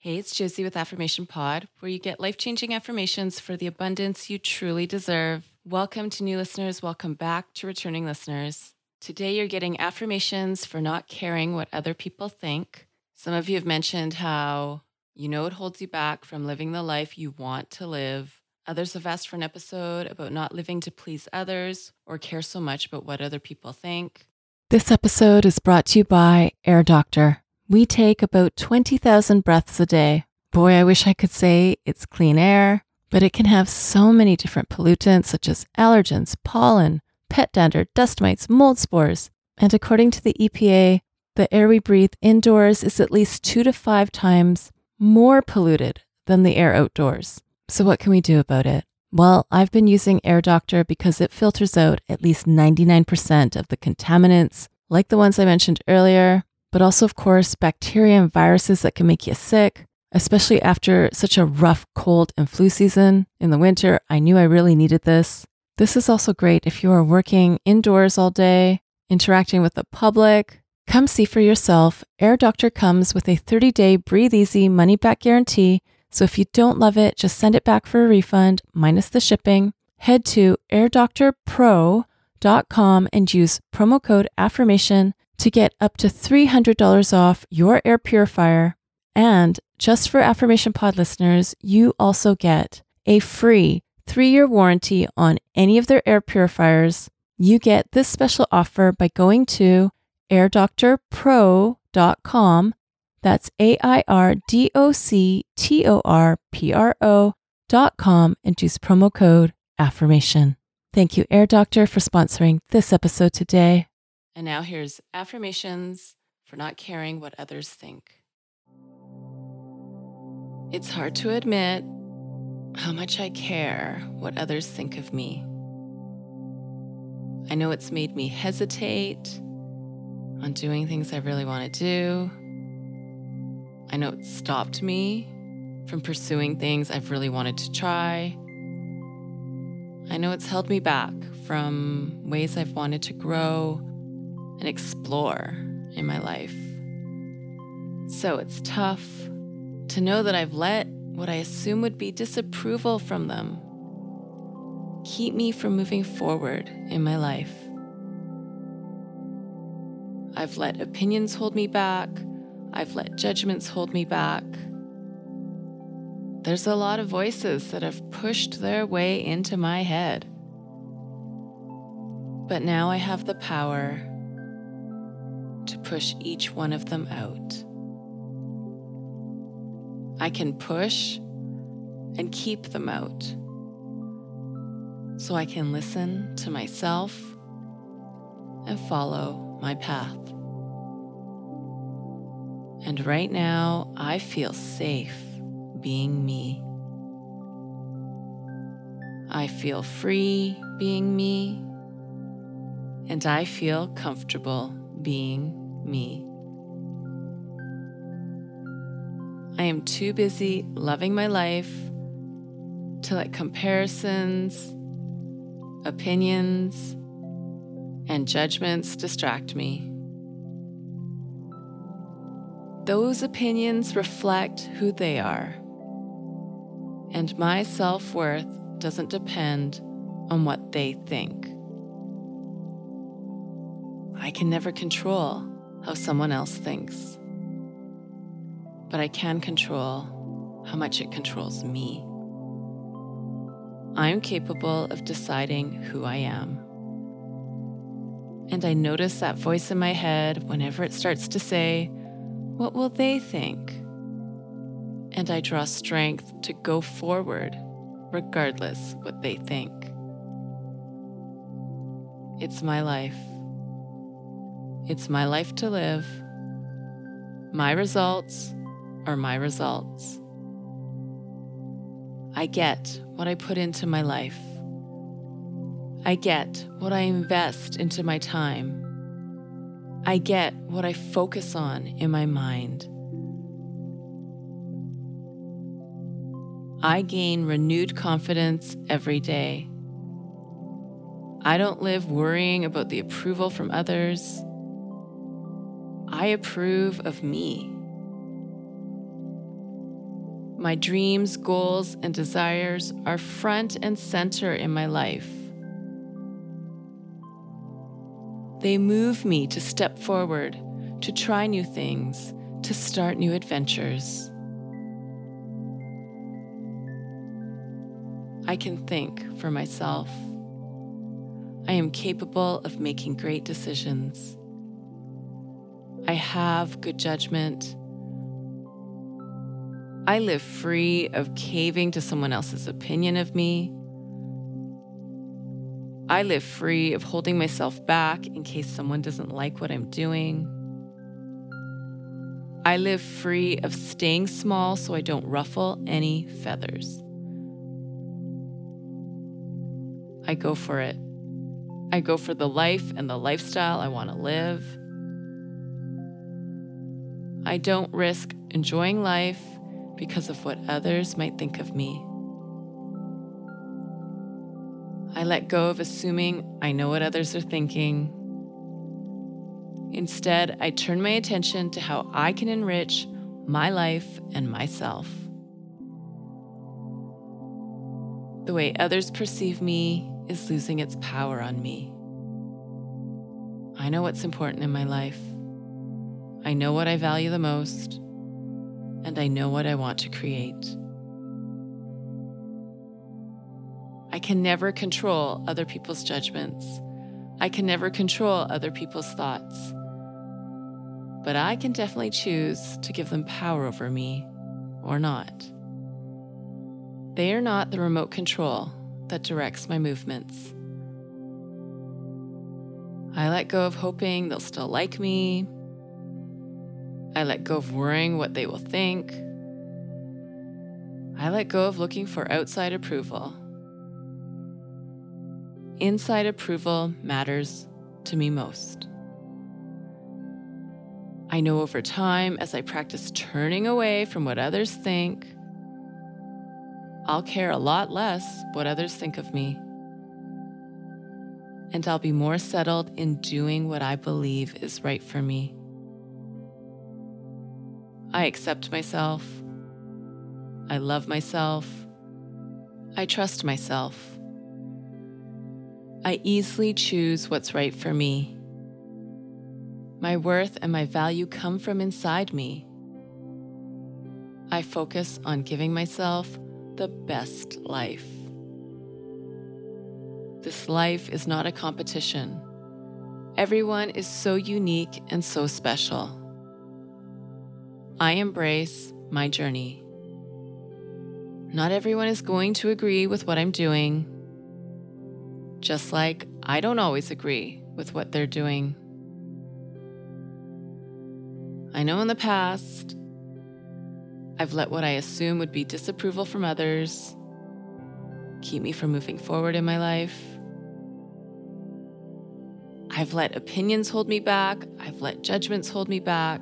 Hey, it's Josie with Affirmation Pod, where you get life changing affirmations for the abundance you truly deserve. Welcome to new listeners. Welcome back to returning listeners. Today, you're getting affirmations for not caring what other people think. Some of you have mentioned how you know it holds you back from living the life you want to live. Others have asked for an episode about not living to please others or care so much about what other people think. This episode is brought to you by Air Doctor. We take about 20,000 breaths a day. Boy, I wish I could say it's clean air, but it can have so many different pollutants such as allergens, pollen, pet dander, dust mites, mold spores. And according to the EPA, the air we breathe indoors is at least two to five times more polluted than the air outdoors. So, what can we do about it? Well, I've been using Air Doctor because it filters out at least 99% of the contaminants, like the ones I mentioned earlier, but also, of course, bacteria and viruses that can make you sick, especially after such a rough cold and flu season in the winter. I knew I really needed this. This is also great if you are working indoors all day, interacting with the public. Come see for yourself. Air Doctor comes with a 30 day breathe easy money back guarantee. So if you don't love it, just send it back for a refund minus the shipping. Head to airdoctorpro.com and use promo code affirmation to get up to $300 off your air purifier. And just for Affirmation Pod listeners, you also get a free three year warranty on any of their air purifiers. You get this special offer by going to airdoctorpro.com. That's A I R D O C T O R P R O.com and use promo code AFFIRMATION. Thank you, Air Doctor, for sponsoring this episode today. And now here's affirmations for not caring what others think. It's hard to admit how much I care what others think of me. I know it's made me hesitate on doing things I really want to do. I know it stopped me from pursuing things I've really wanted to try. I know it's held me back from ways I've wanted to grow and explore in my life. So it's tough to know that I've let what I assume would be disapproval from them keep me from moving forward in my life. I've let opinions hold me back. I've let judgments hold me back. There's a lot of voices that have pushed their way into my head. But now I have the power push each one of them out. I can push and keep them out so I can listen to myself and follow my path. And right now, I feel safe being me. I feel free being me, and I feel comfortable being me. I am too busy loving my life to let comparisons, opinions, and judgments distract me. Those opinions reflect who they are, and my self worth doesn't depend on what they think. I can never control how someone else thinks, but I can control how much it controls me. I am capable of deciding who I am. And I notice that voice in my head whenever it starts to say, What will they think? And I draw strength to go forward regardless what they think. It's my life. It's my life to live. My results are my results. I get what I put into my life. I get what I invest into my time. I get what I focus on in my mind. I gain renewed confidence every day. I don't live worrying about the approval from others. I approve of me. My dreams, goals, and desires are front and center in my life. They move me to step forward, to try new things, to start new adventures. I can think for myself. I am capable of making great decisions. I have good judgment. I live free of caving to someone else's opinion of me. I live free of holding myself back in case someone doesn't like what I'm doing. I live free of staying small so I don't ruffle any feathers. I go for it. I go for the life and the lifestyle I want to live. I don't risk enjoying life because of what others might think of me. I let go of assuming I know what others are thinking. Instead, I turn my attention to how I can enrich my life and myself. The way others perceive me is losing its power on me. I know what's important in my life. I know what I value the most, and I know what I want to create. I can never control other people's judgments. I can never control other people's thoughts. But I can definitely choose to give them power over me or not. They are not the remote control that directs my movements. I let go of hoping they'll still like me. I let go of worrying what they will think. I let go of looking for outside approval. Inside approval matters to me most. I know over time, as I practice turning away from what others think, I'll care a lot less what others think of me. And I'll be more settled in doing what I believe is right for me. I accept myself. I love myself. I trust myself. I easily choose what's right for me. My worth and my value come from inside me. I focus on giving myself the best life. This life is not a competition. Everyone is so unique and so special. I embrace my journey. Not everyone is going to agree with what I'm doing just like I don't always agree with what they're doing. I know in the past, I've let what I assume would be disapproval from others keep me from moving forward in my life. I've let opinions hold me back. I've let judgments hold me back.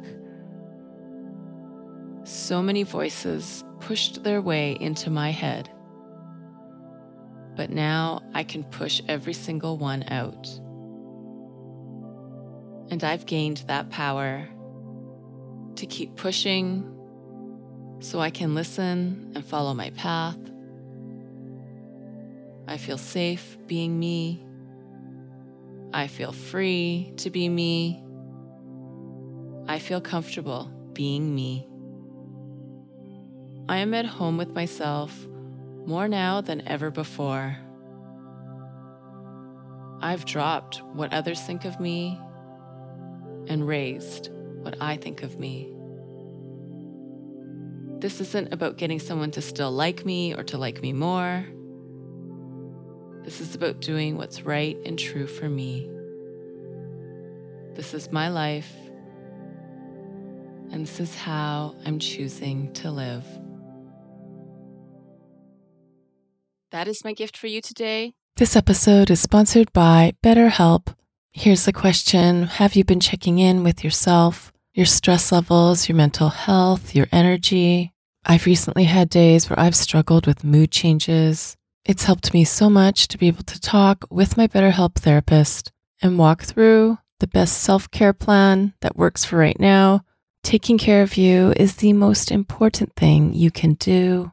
So many voices pushed their way into my head but now I can push every single one out. And I've gained that power to keep pushing so I can listen and follow my path. I feel safe being me. I feel free to be me. I feel comfortable being me. I am at home with myself more now than ever before. I've dropped what others think of me and raised what I think of me. This isn't about getting someone to still like me or to like me more. This is about doing what's right and true for me. This is my life, and this is how I'm choosing to live. That is my gift for you today. This episode is sponsored by BetterHelp. Here's the question Have you been checking in with yourself, your stress levels, your mental health, your energy? I've recently had days where I've struggled with mood changes. It's helped me so much to be able to talk with my BetterHelp therapist and walk through the best self care plan that works for right now. Taking care of you is the most important thing you can do.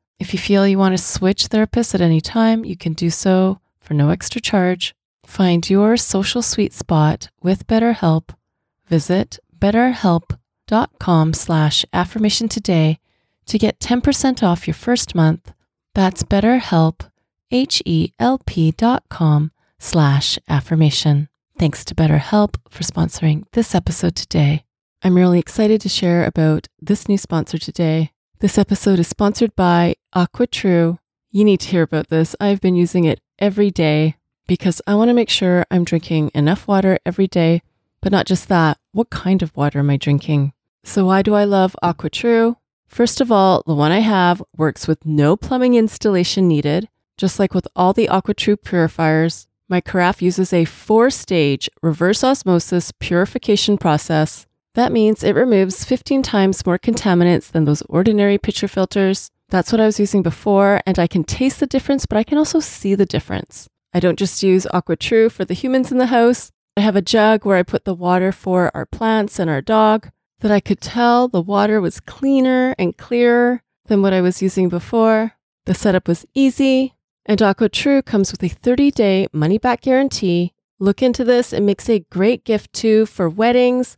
If you feel you want to switch therapists at any time, you can do so for no extra charge. Find your social sweet spot with BetterHelp. Visit betterhelp.com slash affirmation today to get 10% off your first month. That's betterhelp, H-E-L-P dot com slash affirmation. Thanks to BetterHelp for sponsoring this episode today. I'm really excited to share about this new sponsor today. This episode is sponsored by AquaTrue. You need to hear about this. I've been using it every day because I want to make sure I'm drinking enough water every day, but not just that. What kind of water am I drinking? So, why do I love AquaTrue? First of all, the one I have works with no plumbing installation needed. Just like with all the AquaTrue purifiers, my carafe uses a four stage reverse osmosis purification process. That means it removes 15 times more contaminants than those ordinary pitcher filters. That's what I was using before, and I can taste the difference, but I can also see the difference. I don't just use AquaTrue for the humans in the house. I have a jug where I put the water for our plants and our dog that I could tell the water was cleaner and clearer than what I was using before. The setup was easy, and AquaTrue comes with a 30 day money back guarantee. Look into this, it makes a great gift too for weddings,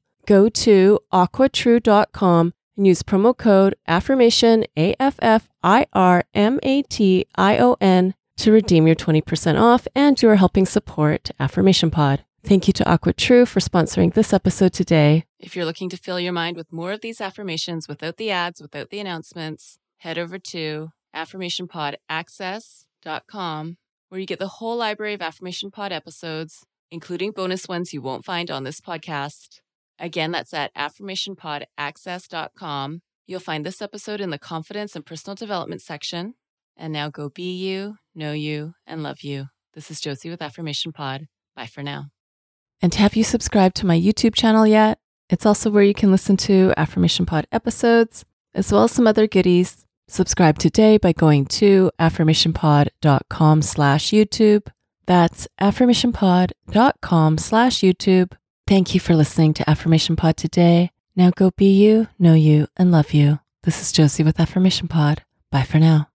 Go to aquatrue.com and use promo code affirmation A F F I R M A T I O N to redeem your 20% off and you are helping support Affirmation Pod. Thank you to AquaTrue for sponsoring this episode today. If you're looking to fill your mind with more of these affirmations without the ads, without the announcements, head over to affirmationpodaccess.com where you get the whole library of Affirmation Pod episodes, including bonus ones you won't find on this podcast. Again, that's at affirmationpodaccess.com. You'll find this episode in the confidence and personal development section. And now go be you, know you, and love you. This is Josie with Affirmation Pod. Bye for now. And have you subscribed to my YouTube channel yet? It's also where you can listen to Affirmation Pod episodes, as well as some other goodies. Subscribe today by going to affirmationpod.com slash YouTube. That's affirmationpod.com slash YouTube. Thank you for listening to Affirmation Pod today. Now go be you, know you, and love you. This is Josie with Affirmation Pod. Bye for now.